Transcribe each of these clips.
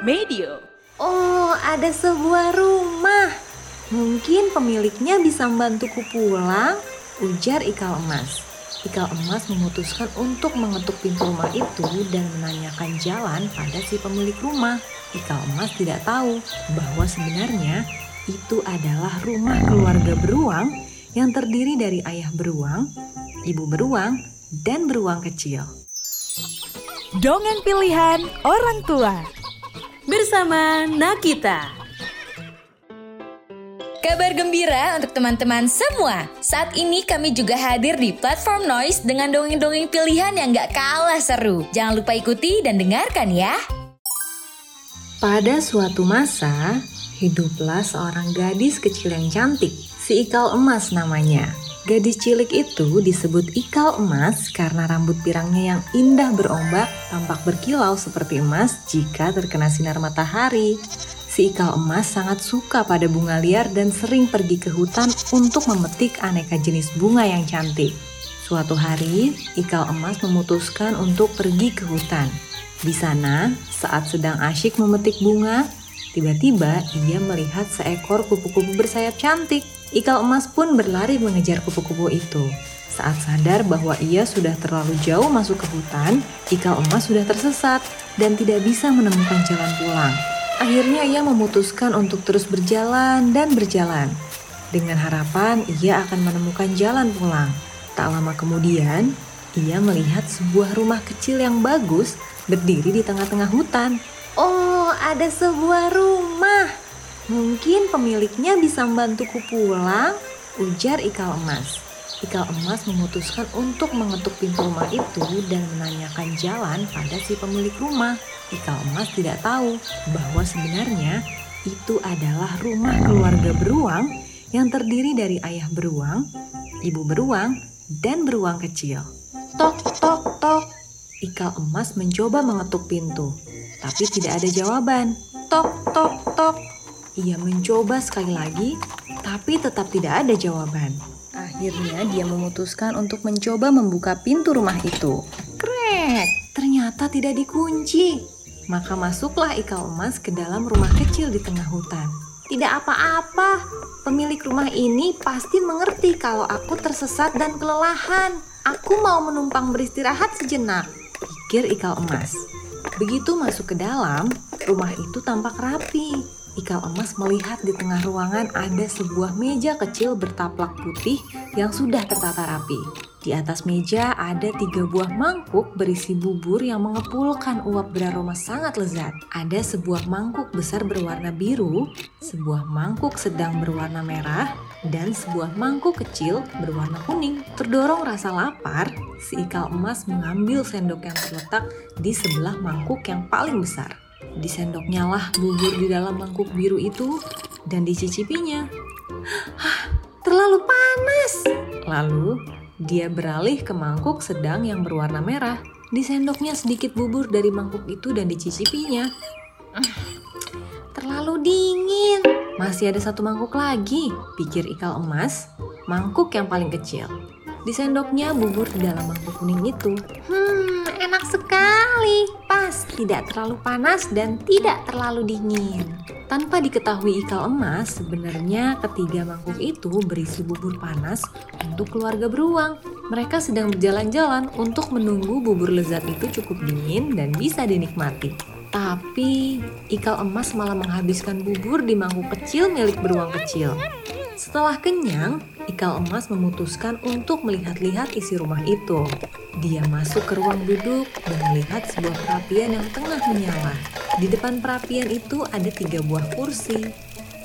Medio. Oh, ada sebuah rumah. Mungkin pemiliknya bisa membantuku pulang, ujar Ikal Emas. Ikal Emas memutuskan untuk mengetuk pintu rumah itu dan menanyakan jalan pada si pemilik rumah. Ikal Emas tidak tahu bahwa sebenarnya itu adalah rumah keluarga beruang yang terdiri dari ayah beruang, ibu beruang, dan beruang kecil. Dongeng pilihan orang tua. Bersama Nakita. Kabar gembira untuk teman-teman semua. Saat ini kami juga hadir di platform Noise dengan dongeng-dongeng pilihan yang gak kalah seru. Jangan lupa ikuti dan dengarkan ya. Pada suatu masa, hiduplah seorang gadis kecil yang cantik. Si Ikal Emas namanya. Gadis cilik itu disebut Ikal Emas karena rambut pirangnya yang indah berombak tampak berkilau seperti emas jika terkena sinar matahari. Si Ikal Emas sangat suka pada bunga liar dan sering pergi ke hutan untuk memetik aneka jenis bunga yang cantik. Suatu hari, Ikal Emas memutuskan untuk pergi ke hutan. Di sana, saat sedang asyik memetik bunga, tiba-tiba ia melihat seekor kupu-kupu bersayap cantik. Ikal emas pun berlari mengejar kupu-kupu itu. Saat sadar bahwa ia sudah terlalu jauh masuk ke hutan, ikal emas sudah tersesat dan tidak bisa menemukan jalan pulang. Akhirnya ia memutuskan untuk terus berjalan dan berjalan. Dengan harapan ia akan menemukan jalan pulang. Tak lama kemudian, ia melihat sebuah rumah kecil yang bagus berdiri di tengah-tengah hutan. Oh, ada sebuah rumah. Mungkin pemiliknya bisa membantuku pulang, ujar Ikal Emas. Ikal Emas memutuskan untuk mengetuk pintu rumah itu dan menanyakan jalan pada si pemilik rumah. Ikal Emas tidak tahu bahwa sebenarnya itu adalah rumah keluarga beruang yang terdiri dari ayah beruang, ibu beruang, dan beruang kecil. Tok, tok, tok. Ikal Emas mencoba mengetuk pintu, tapi tidak ada jawaban. Tok, tok, tok. Ia mencoba sekali lagi, tapi tetap tidak ada jawaban. Akhirnya dia memutuskan untuk mencoba membuka pintu rumah itu. Krek, ternyata tidak dikunci. Maka masuklah Ikal Emas ke dalam rumah kecil di tengah hutan. Tidak apa-apa, pemilik rumah ini pasti mengerti kalau aku tersesat dan kelelahan. Aku mau menumpang beristirahat sejenak, pikir Ikal Emas. Begitu masuk ke dalam, rumah itu tampak rapi. Ikal emas melihat di tengah ruangan ada sebuah meja kecil bertaplak putih yang sudah tertata rapi. Di atas meja ada tiga buah mangkuk berisi bubur yang mengepulkan uap beraroma sangat lezat. Ada sebuah mangkuk besar berwarna biru, sebuah mangkuk sedang berwarna merah, dan sebuah mangkuk kecil berwarna kuning. Terdorong rasa lapar, si ikal emas mengambil sendok yang terletak di sebelah mangkuk yang paling besar. Disendoknya lah bubur di dalam mangkuk biru itu dan dicicipinya. Hah, terlalu panas. Lalu dia beralih ke mangkuk sedang yang berwarna merah. Disendoknya sedikit bubur dari mangkuk itu dan dicicipinya. Masih ada satu mangkuk lagi, pikir Ikal emas. Mangkuk yang paling kecil. Disendoknya bubur di dalam mangkuk kuning itu. Hmm, enak sekali. Pas, tidak terlalu panas dan tidak terlalu dingin. Tanpa diketahui Ikal emas, sebenarnya ketiga mangkuk itu berisi bubur panas untuk keluarga beruang. Mereka sedang berjalan-jalan untuk menunggu bubur lezat itu cukup dingin dan bisa dinikmati. Tapi Ikal emas malah menghabiskan bubur di mangkuk kecil milik beruang kecil. Setelah kenyang, Ikal emas memutuskan untuk melihat-lihat isi rumah itu. Dia masuk ke ruang duduk dan melihat sebuah perapian yang tengah menyala. Di depan perapian itu ada tiga buah kursi.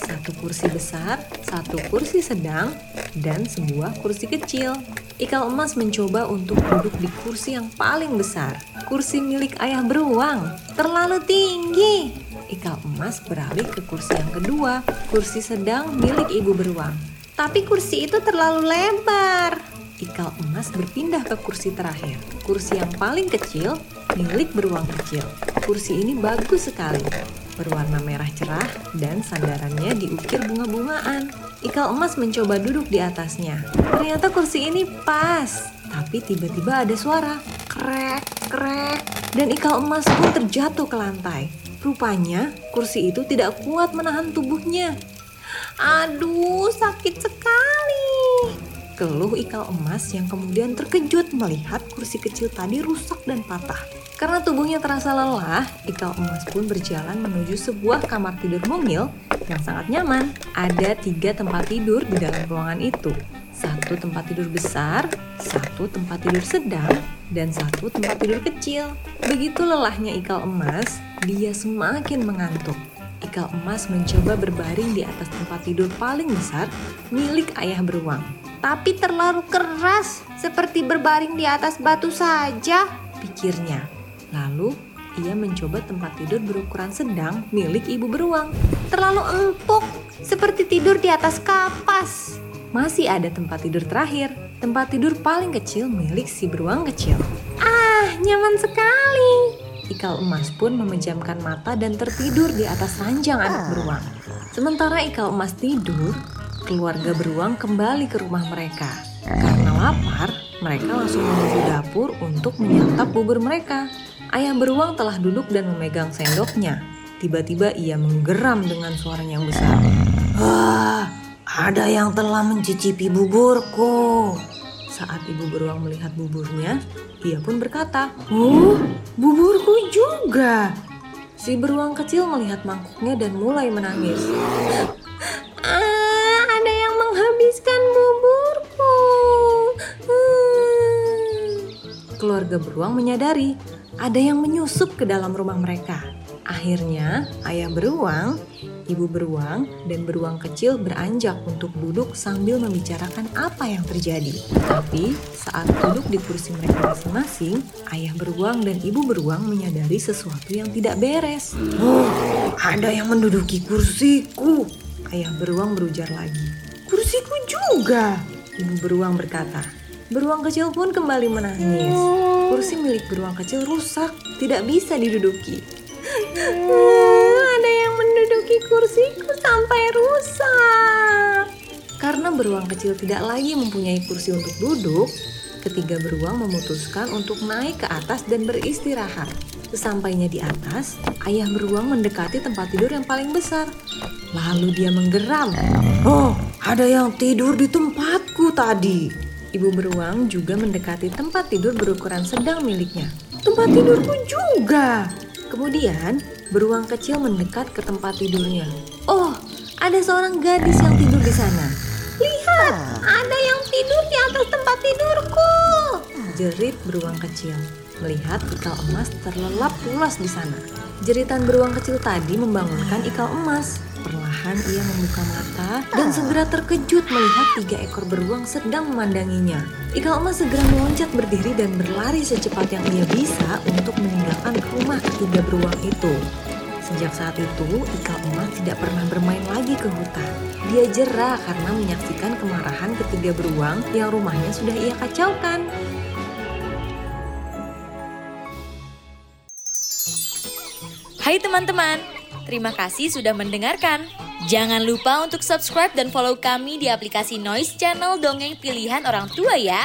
Satu kursi besar, satu kursi sedang, dan sebuah kursi kecil. Ikal emas mencoba untuk duduk di kursi yang paling besar. Kursi milik ayah beruang. Terlalu tinggi. Ikal emas beralih ke kursi yang kedua, kursi sedang milik ibu beruang. Tapi kursi itu terlalu lebar. Ikal emas berpindah ke kursi terakhir, kursi yang paling kecil milik beruang kecil. Kursi ini bagus sekali, berwarna merah cerah dan sandarannya diukir bunga-bungaan. Ikal emas mencoba duduk di atasnya. Ternyata kursi ini pas, tapi tiba-tiba ada suara krek, krek, dan ikal emas pun terjatuh ke lantai. Rupanya kursi itu tidak kuat menahan tubuhnya. Aduh, sakit sekali. Keluh ikal emas yang kemudian terkejut melihat kursi kecil tadi rusak dan patah. Karena tubuhnya terasa lelah, ikal emas pun berjalan menuju sebuah kamar tidur mungil yang sangat nyaman. Ada tiga tempat tidur di dalam ruangan itu. Satu tempat tidur besar, satu tempat tidur sedang, dan satu tempat tidur kecil. Begitu lelahnya ikal emas, dia semakin mengantuk. Ikal emas mencoba berbaring di atas tempat tidur paling besar milik ayah beruang. Tapi terlalu keras, seperti berbaring di atas batu saja, pikirnya. Lalu ia mencoba tempat tidur berukuran sedang milik ibu beruang. Terlalu empuk, seperti tidur di atas kapas. Masih ada tempat tidur terakhir, tempat tidur paling kecil milik si beruang kecil. Ah, nyaman sekali. Ikal emas pun memejamkan mata dan tertidur di atas ranjang anak beruang. Sementara Ikal emas tidur, keluarga beruang kembali ke rumah mereka. Karena lapar, mereka langsung menuju dapur untuk menyantap bubur mereka. Ayah beruang telah duduk dan memegang sendoknya. Tiba-tiba ia menggeram dengan suara yang besar. Wah, ada yang telah mencicipi buburku. Saat ibu beruang melihat buburnya, ia pun berkata, Oh, buburku juga. Si beruang kecil melihat mangkuknya dan mulai menangis. Ah, ada yang menghabiskan buburku. Hmm. Keluarga beruang menyadari ada yang menyusup ke dalam rumah mereka. Akhirnya, ayah beruang, ibu beruang, dan beruang kecil beranjak untuk duduk sambil membicarakan apa yang terjadi. Tapi, saat duduk di kursi mereka masing-masing, ayah beruang dan ibu beruang menyadari sesuatu yang tidak beres. Oh, ada yang menduduki kursiku. Ayah beruang berujar lagi. Kursiku juga. Ibu beruang berkata. Beruang kecil pun kembali menangis. Kursi milik beruang kecil rusak, tidak bisa diduduki. Menduduki kursiku sampai rusak. Karena beruang kecil tidak lagi mempunyai kursi untuk duduk, ketiga beruang memutuskan untuk naik ke atas dan beristirahat. Sesampainya di atas, ayah beruang mendekati tempat tidur yang paling besar. Lalu dia menggeram. Oh, ada yang tidur di tempatku tadi. Ibu beruang juga mendekati tempat tidur berukuran sedang miliknya. Tempat tidurku juga. Kemudian, beruang kecil mendekat ke tempat tidurnya. Oh, ada seorang gadis yang tidur di sana. Lihat, ada yang tidur di atas tempat tidurku. Jerit beruang kecil melihat ikal emas terlelap pulas di sana. Jeritan beruang kecil tadi membangunkan ikal emas. Perlahan ia membuka mata dan segera terkejut melihat tiga ekor beruang sedang memandanginya. Ikal emas segera meloncat berdiri dan berlari secepat yang ia bisa untuk meninggalkan rumah ketiga beruang itu. Sejak saat itu, Ikal emas tidak pernah bermain lagi ke hutan. Dia jerah karena menyaksikan kemarahan ketiga beruang yang rumahnya sudah ia kacaukan. Hai teman-teman, terima kasih sudah mendengarkan. Jangan lupa untuk subscribe dan follow kami di aplikasi Noise Channel Dongeng Pilihan Orang Tua ya.